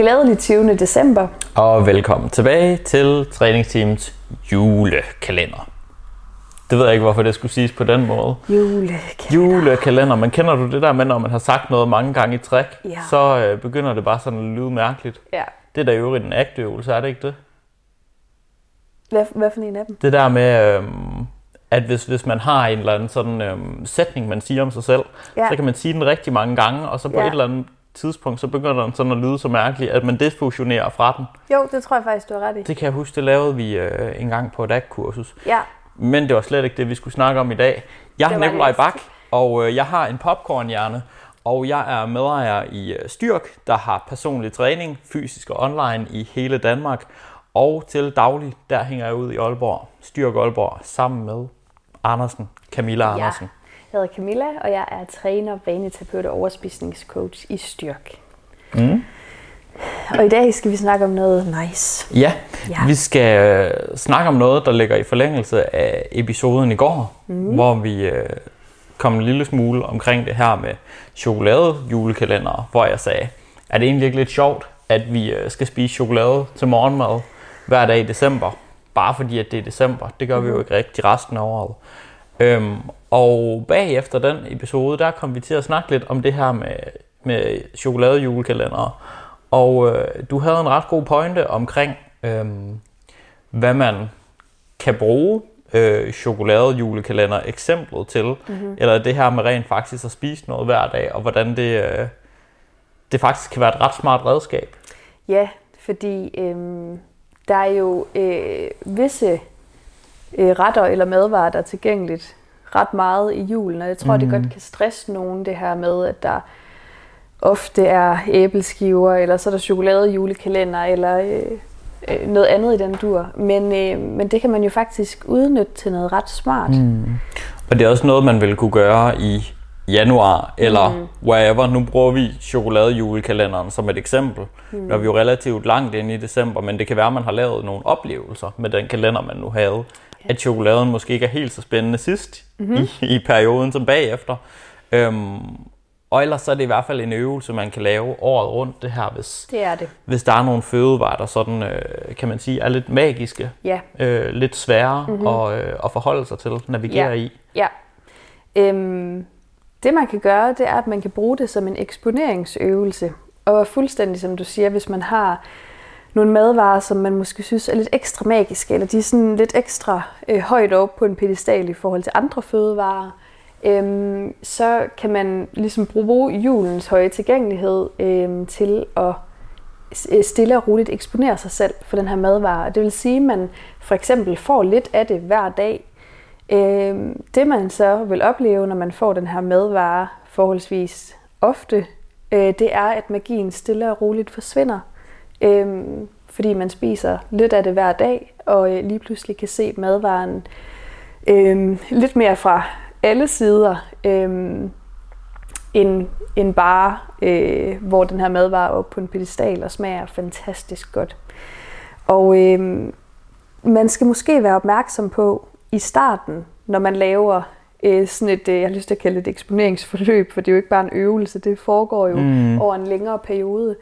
Glædelig 20. december. Og velkommen tilbage til træningsteamets julekalender. Det ved jeg ikke, hvorfor det skulle siges på den måde. Julekalender. Julekalender. Men kender du det der med, når man har sagt noget mange gange i træk, Ja. så øh, begynder det bare sådan at lyde mærkeligt. Ja. Det er da i øvrigt en agtøvelse, er det ikke det? Hvad, hvad for en af dem? Det der med, øhm, at hvis, hvis man har en eller anden sådan øhm, sætning, man siger om sig selv, Ja. så kan man sige den rigtig mange gange, og så på Ja. et eller andet tidspunkt, så begynder den sådan at lyde så mærkeligt, at man defusionerer fra den. Jo, det tror jeg faktisk, du har ret i. Det kan jeg huske, det lavede vi øh, en gang på et ACT-kursus. Ja. Men det var slet ikke det, vi skulle snakke om i dag. Jeg er Nikolaj. Bak, og øh, jeg har en popcornhjerne, og jeg er medejer i øh, Styrk, der har personlig træning, fysisk og online i hele Danmark. Og til daglig, der hænger jeg ud i Aalborg, Styrk Aalborg, sammen med Andersen, Camilla Ja. Andersen. Jeg hedder Camilla, og jeg er træner, vaneterapeut og overspisningscoach i Styrk. Mm. Og i dag skal vi snakke om noget nice. Ja, Ja. vi skal øh, snakke om noget, der ligger i forlængelse af episoden i går, mm. hvor vi øh, kom en lille smule omkring det her med chokolade julekalender, hvor jeg sagde, er det egentlig ikke lidt sjovt, at vi øh, skal spise chokolade til morgenmad hver dag i december, bare fordi at det er december. Det gør vi jo ikke rigtig resten af året. Øhm, og bagefter den episode, der kom vi til at snakke lidt om det her med, med chokoladejulekalendere. Og øh, du havde en ret god pointe omkring, øhm, hvad man kan bruge øh, chokoladejulekalender eksemplet til, mm-hmm. eller det her med rent faktisk at spise noget hver dag, og hvordan det, øh, det faktisk kan være et ret smart redskab. Ja, fordi øhm, der er jo øh, visse øh, retter eller madvarer, der er tilgængeligt ret meget i julen, og jeg tror, mm. det godt kan stresse nogen, det her med, at der ofte er æbleskiver, eller så er der chokoladejulekalender, eller øh, øh, noget andet i den dur. Men, øh, men det kan man jo faktisk udnytte til noget ret smart. Mm. Og det er også noget, man vil kunne gøre i januar, eller mm. wherever. Nu bruger vi chokoladejulekalenderen som et eksempel. Mm. Når vi er jo relativt langt inde i december, men det kan være, at man har lavet nogle oplevelser med den kalender, man nu havde. At chokoladen måske ikke er helt så spændende sidst mm-hmm. i, i perioden som bagefter. Øhm, og ellers så er det i hvert fald en øvelse, man kan lave året rundt det her, hvis, Det er det. hvis der er nogle fødevarer, der sådan, øh, kan man sige, er lidt magiske, Ja. øh, lidt svære mm-hmm. at, øh, at forholde sig til, navigere Ja. i. Ja. Øhm, det man kan gøre, det er, at man kan bruge det som en eksponeringsøvelse. Og fuldstændig som du siger, hvis man har nogle madvarer, som man måske synes er lidt ekstra magiske, eller de er sådan lidt ekstra øh, højt op på en pedestal i forhold til andre fødevarer, øhm, så kan man ligesom bruge julens høje tilgængelighed øhm, til at øh, stille og roligt eksponere sig selv for den her madvare. Det vil sige, at man for eksempel får lidt af det hver dag, Øh, det man så vil opleve, når man får den her madvare forholdsvis ofte, øh, det er, at magien stille og roligt forsvinder. Øh, fordi man spiser lidt af det hver dag, og øh, lige pludselig kan se madvaren øh, lidt mere fra alle sider, øh, end, end bare, øh, hvor den her madvare er oppe på en pedestal og smager fantastisk godt. Og øh, man skal måske være opmærksom på i starten, når man laver øh, sådan et, øh, jeg har lyst til at kalde det et eksponeringsforløb, for det er jo ikke bare en øvelse, det foregår jo mm. over en længere periode,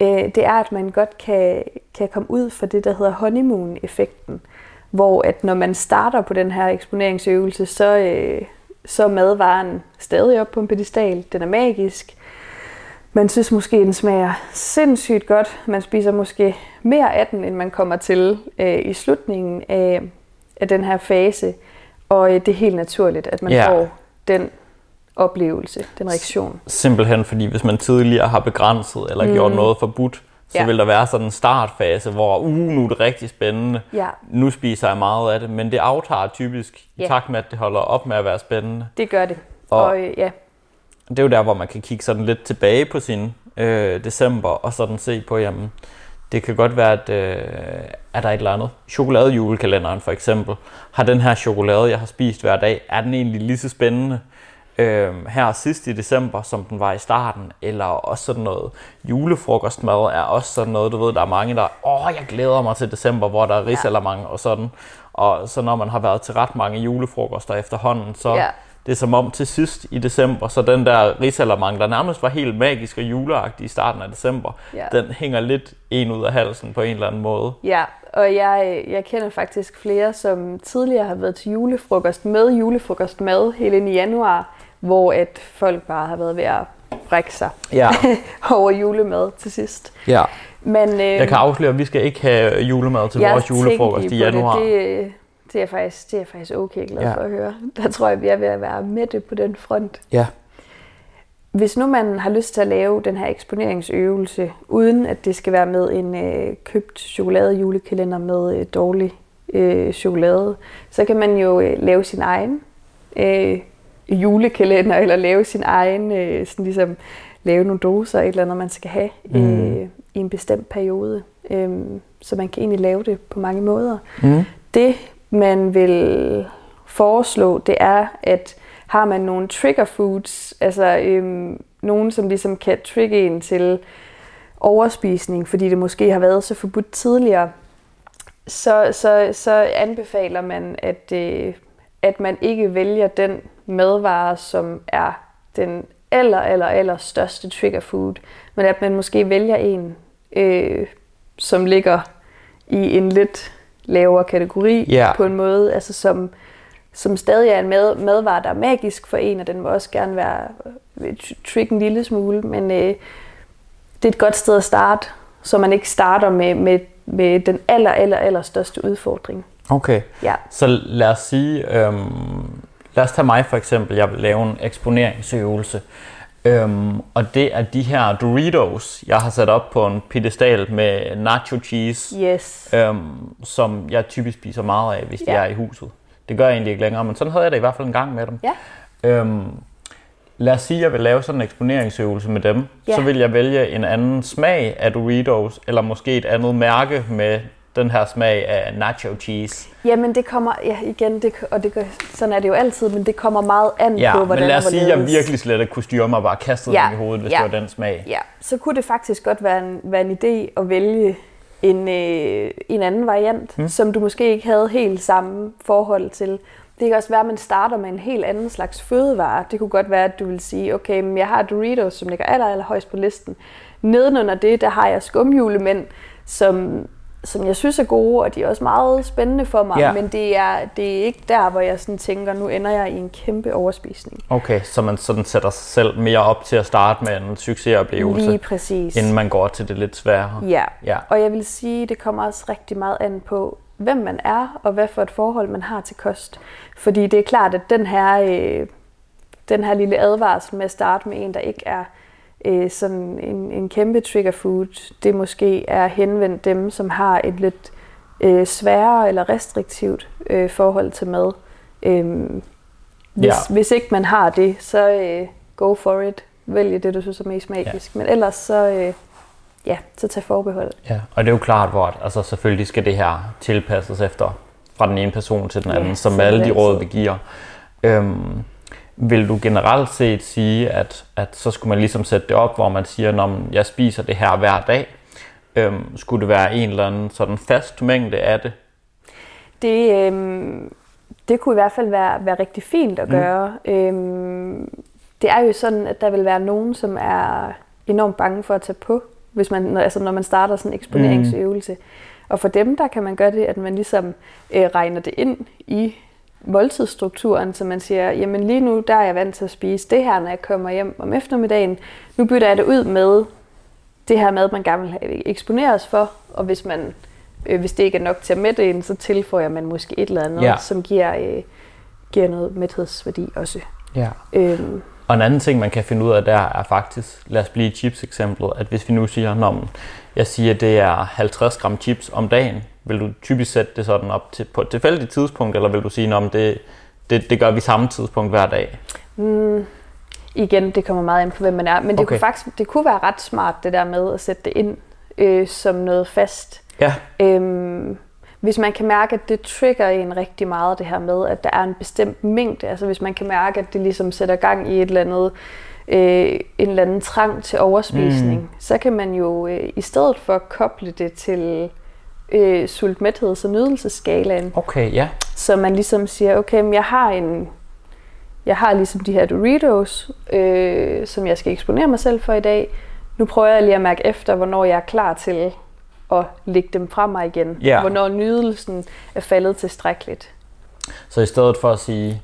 øh, det er, at man godt kan, kan komme ud for det, der hedder honeymoon-effekten, hvor at når man starter på den her eksponeringsøvelse, så, øh, så er madvaren stadig op på en pedestal, den er magisk, man synes måske, den smager sindssygt godt. Man spiser måske mere af den, end man kommer til øh, i slutningen af, af den her fase. Og øh, det er helt naturligt, at man Ja. får den oplevelse, den reaktion. Simpelthen fordi, hvis man tidligere har begrænset eller mm. gjort noget forbudt, så Ja. vil der være sådan en startfase, hvor uh, nu er det rigtig spændende. Ja. Nu spiser jeg meget af det, men det aftager typisk i Ja. takt med, at det holder op med at være spændende. Det gør det. Og, Og- og øh, ja, Det er jo der, hvor man kan kigge sådan lidt tilbage på sin øh, december, og sådan se på, jamen, det kan godt være, at øh, er der et eller andet. Chokoladejulekalenderen for eksempel. Har den her chokolade, jeg har spist hver dag, er den egentlig lige så spændende øh, her sidst i december, som den var i starten? Eller også sådan noget julefrokostmad er også sådan noget, du ved, der er mange, der, åh, jeg glæder mig til december, hvor der er risalamang og sådan. Og så når man har været til ret mange julefrokoster efterhånden, så Ja. det er som om til sidst i december, så den der risalamang, der nærmest var helt magisk og juleagtig i starten af december, Ja. den hænger lidt en ud af halsen på en eller anden måde. Ja, og jeg, jeg kender faktisk flere, som tidligere har været til julefrokost med julefrokostmad hele i januar, hvor at folk bare har været ved at brække sig Ja, over julemad til sidst. ja. Men øh, Jeg kan afsløre, at vi skal ikke have julemad til vores julefrokost i januar. Det, det, det, er faktisk, det er faktisk okay glad Ja. for at høre. Der tror jeg, vi er ved at være med på den front. Ja. Hvis nu man har lyst til at lave den her eksponeringsøvelse, uden at det skal være med en øh, købt chokolade-julekalender med øh, dårlig øh, chokolade, så kan man jo øh, lave sin egen øh, julekalender, eller lave sin egen, øh, sådan ligesom lave nogle doser, et eller andet, man skal have øh, Mm. i en bestemt periode. Øh, så man kan egentlig lave det på mange måder. Mm. Det, man vil foreslå, det er, at har man nogle trigger foods, altså øhm, nogen, som ligesom kan trigge en til overspisning, fordi det måske har været så forbudt tidligere, så, så, så anbefaler man, at, øh, at man ikke vælger den madvare, som er den aller, aller, aller største trigger food, men at man måske vælger en, øh, som ligger i en lidt lavere kategori Ja. på en måde, altså som, som stadig er en mad, madvare, der er magisk for en, og den må også gerne være øh, tr- trick en lille smule, men øh, det er et godt sted at starte, så man ikke starter med, med, med den aller, aller, aller største udfordring. Okay. Ja. Så lad os sige, øhm, lad os tage mig for eksempel, jeg vil lave en eksponeringsøvelse. Øhm, og det er de her Doritos, jeg har sat op på en pedestal med nacho cheese, Yes. øhm, som jeg typisk spiser meget af, hvis de Ja. er i huset. Det gør jeg egentlig ikke længere, men sådan havde jeg det i hvert fald en gang med dem. Ja. Øhm, lad os sige, at jeg vil lave sådan en eksponeringsøvelse med dem. Ja. Så vil jeg vælge en anden smag af Doritos, eller måske et andet mærke med den her smag af nacho cheese. Jamen det kommer, ja igen, det, og det, sådan er det jo altid, men det kommer meget an Ja, på, men hvordan lad os sige, at jeg virkelig slet ikke kunne styre mig bare kastede Ja, den i hovedet, hvis ja. det var den smag. Ja, så kunne det faktisk godt være en, være en idé at vælge en, øh, en anden variant, Mm. mm. som du måske ikke havde helt samme forhold til. Det kan også være, at man starter med en helt anden slags fødevare. Det kunne godt være, at du vil sige, okay, men jeg har Doritos, som ligger aller, aller højst på listen. Nedenunder det, der har jeg skumjulemænd, som, som jeg synes er gode, og de er også meget spændende for mig. Ja. Men det er, det er ikke der, hvor jeg sådan tænker, nu ender jeg i en kæmpe overspisning. Okay, så man sådan sætter sig selv mere op til at starte med en succesoplevelse, Lige præcis. inden man går til det lidt sværere. Ja. Ja. og jeg vil sige, det kommer også rigtig meget an på, hvem man er, og hvad for et forhold man har til kost. Fordi det er klart, at den her, øh, den her lille advarsel med at starte med en, der ikke er øh, sådan en, en kæmpe trigger food, det måske er henvendt dem, som har et lidt øh, sværere eller restriktivt øh, forhold til mad. Øhm, hvis, Ja. hvis ikke man har det, så øh, go for it. Vælg det, du synes er mest magisk. Ja. Men ellers så, øh, ja, så tag forbehold. Ja, og det er jo klart, hvor at, altså selvfølgelig skal det her tilpasses efter fra den ene person til den Ja, anden, som sådan alle de råd, vi giver. Øhm, vil du generelt set sige, at, at så skulle man ligesom sætte det op, hvor man siger, når jeg spiser det her hver dag, øhm, skulle det være en eller anden sådan fast mængde af det? Det, øhm, det kunne i hvert fald være, være rigtig fint at gøre. Mm. Øhm, det er jo sådan, at der vil være nogen, som er enormt bange for at tage på, hvis man, altså når man starter sådan en eksponeringsøvelse. Mm. Og for dem, der kan man gøre det, at man ligesom øh, regner det ind i måltidsstrukturen, så man siger, jamen lige nu, der er jeg vant til at spise det her, når jeg kommer hjem om eftermiddagen. Nu bytter jeg det ud med det her mad, man gerne vil have eksponeres for, og hvis man øh, hvis det ikke er nok til at mætte en, så tilføjer man måske et eller andet, Ja. som giver, øh, giver noget mæthedsværdi også. Ja. Øhm, Og en anden ting, man kan finde ud af der, er faktisk, lad os blive i chips-eksemplet, at hvis vi nu siger, når jeg siger, at det er 50 gram chips om dagen, vil du typisk sætte det sådan op til, på et tilfældigt tidspunkt, eller vil du sige, at det, det, det gør vi samme tidspunkt hver dag? mm, igen, det kommer meget an på, hvem man er, men det, okay. kunne faktisk, det kunne være ret smart, det der med at sætte det ind øh, som noget fast. Ja, Øhm, hvis man kan mærke, at det trigger en rigtig meget, det her med, at der er en bestemt mængde, altså hvis man kan mærke, at det ligesom sætter gang i et eller andet, øh, en eller anden trang til overspisning, mm. så kan man jo øh, i stedet for koble det til øh, sultmætheds- og nydelsesskalaen, okay, ja. så man ligesom siger, okay, men jeg har en, jeg har ligesom de her Doritos, øh, som jeg skal eksponere mig selv for i dag. Nu prøver jeg lige at mærke efter, hvornår jeg er klar til at lægge dem fra mig igen. Ja. Hvornår nydelsen er faldet tilstrækkeligt. Så i stedet for at sige,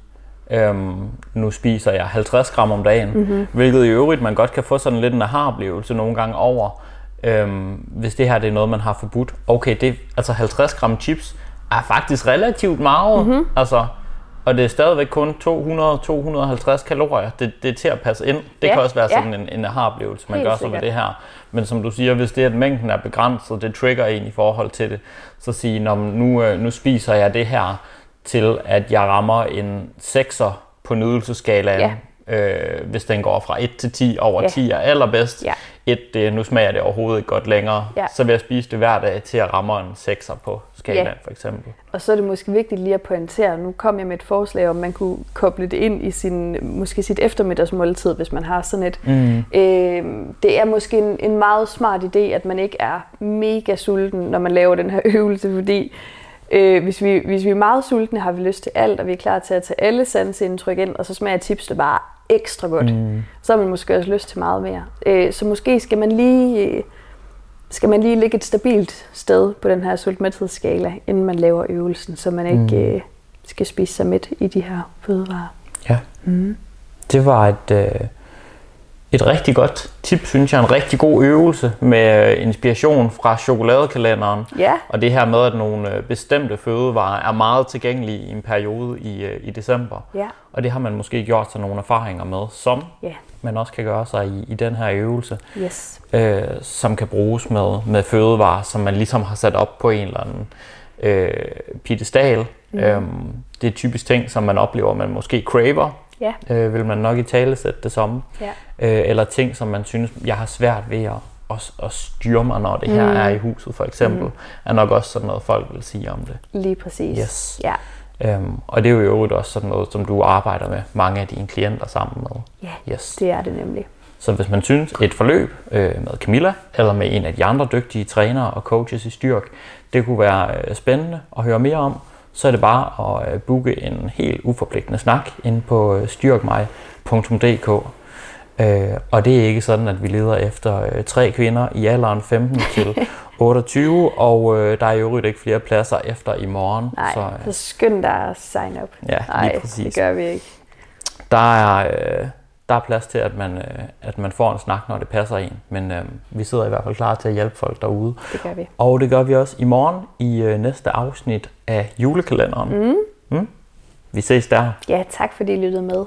øhm, nu spiser jeg 50 gram om dagen, mm-hmm. hvilket i øvrigt man godt kan få sådan lidt en aha-oplevelse nogle gange over, øhm, hvis det her det er noget, man har forbudt. Okay, det, altså 50 gram chips er faktisk relativt meget, mm-hmm. altså, og det er stadigvæk kun 200-250 kalorier. Det, det er til at passe ind. Det Ja, kan også være ja. sådan en, en aha-oplevelse, man Helt gør sig med det her. Men som du siger, hvis det er, at mængden er begrænset, det trigger en i forhold til det, så sige, Nå, men nu, øh, nu spiser jeg det her til, at jeg rammer en 6'er på nydelseskalaen, Ja. Øh, hvis den går fra 1 til 10, over Ja. 10 er allerbedst. Ja. 1, det, nu smager det overhovedet ikke godt længere. Ja. Så vil jeg spise det hver dag til at ramme en 6'er på skalaen, Ja. for eksempel. Og så er det måske vigtigt lige at pointere, nu kom jeg med et forslag om, man kunne koble det ind i sin, måske sit eftermiddagsmåltid, hvis man har sådan et. Mm. Øh, det er måske en, en meget smart idé, at man ikke er mega sulten, når man laver den her øvelse, fordi øh, hvis, vi, hvis vi er meget sultne, har vi lyst til alt, og vi er klar til at tage alle sansindtryk ind, og så smager tipsene bare ekstra godt. Mm. Så har man måske også lyst til meget mere. Øh, så måske skal man lige... Skal man lige ligge et stabilt sted på den her sultmæthedsskala, inden man laver øvelsen, så man ikke mm. øh, skal spise sig midt i de her fødevarer. Ja. Mm. Det var et, øh, et rigtig godt tip, synes jeg. En rigtig god øvelse med øh, inspiration fra chokoladekalenderen. Ja. Og det her med, at nogle øh, bestemte fødevarer er meget tilgængelige i en periode i, øh, i december. Ja. Og det har man måske gjort sig nogle erfaringer med, som Ja. man også kan gøre sig i, i den her øvelse, Yes. øh, som kan bruges med, med fødevarer, som man ligesom har sat op på en eller anden øh, piedestal. Mm. Øhm, det er typisk ting, som man oplever, man måske craver, Ja. øh, vil man nok i tale sætte det som. Ja. Øh, eller ting, som man synes, jeg har svært ved at, at, at styre mig, når det her mm. er i huset, for eksempel, mm. er nok også sådan noget, folk vil sige om det. Lige præcis. Yes. Ja. Øhm, og det er jo i øvrigt også sådan noget, som du arbejder med mange af dine klienter sammen med. Ja, Yes. det er det nemlig. Så hvis man synes, et forløb øh, med Camilla, eller med en af de andre dygtige trænere og coaches i styrk, det kunne være øh, spændende at høre mere om, så er det bare at øh, booke en helt uforpligtende snak ind på øh, styrkmig.dk. Øh, og det er ikke sådan, at vi leder efter tre kvinder i alderen 15 til 28, og der er i øvrigt ikke flere pladser efter i morgen. Nej, så så, skynd dig at sign up. Ja, Nej, præcis. det gør vi ikke. der er, der er plads til, at man, øh, at man får en snak, når det passer en. Men øh, vi sidder i hvert fald klar til at hjælpe folk derude. Det gør vi. Og det gør vi også i morgen i øh, næste afsnit af julekalenderen. Mm. Mm. Vi ses der. Ja, tak fordi I lyttede med.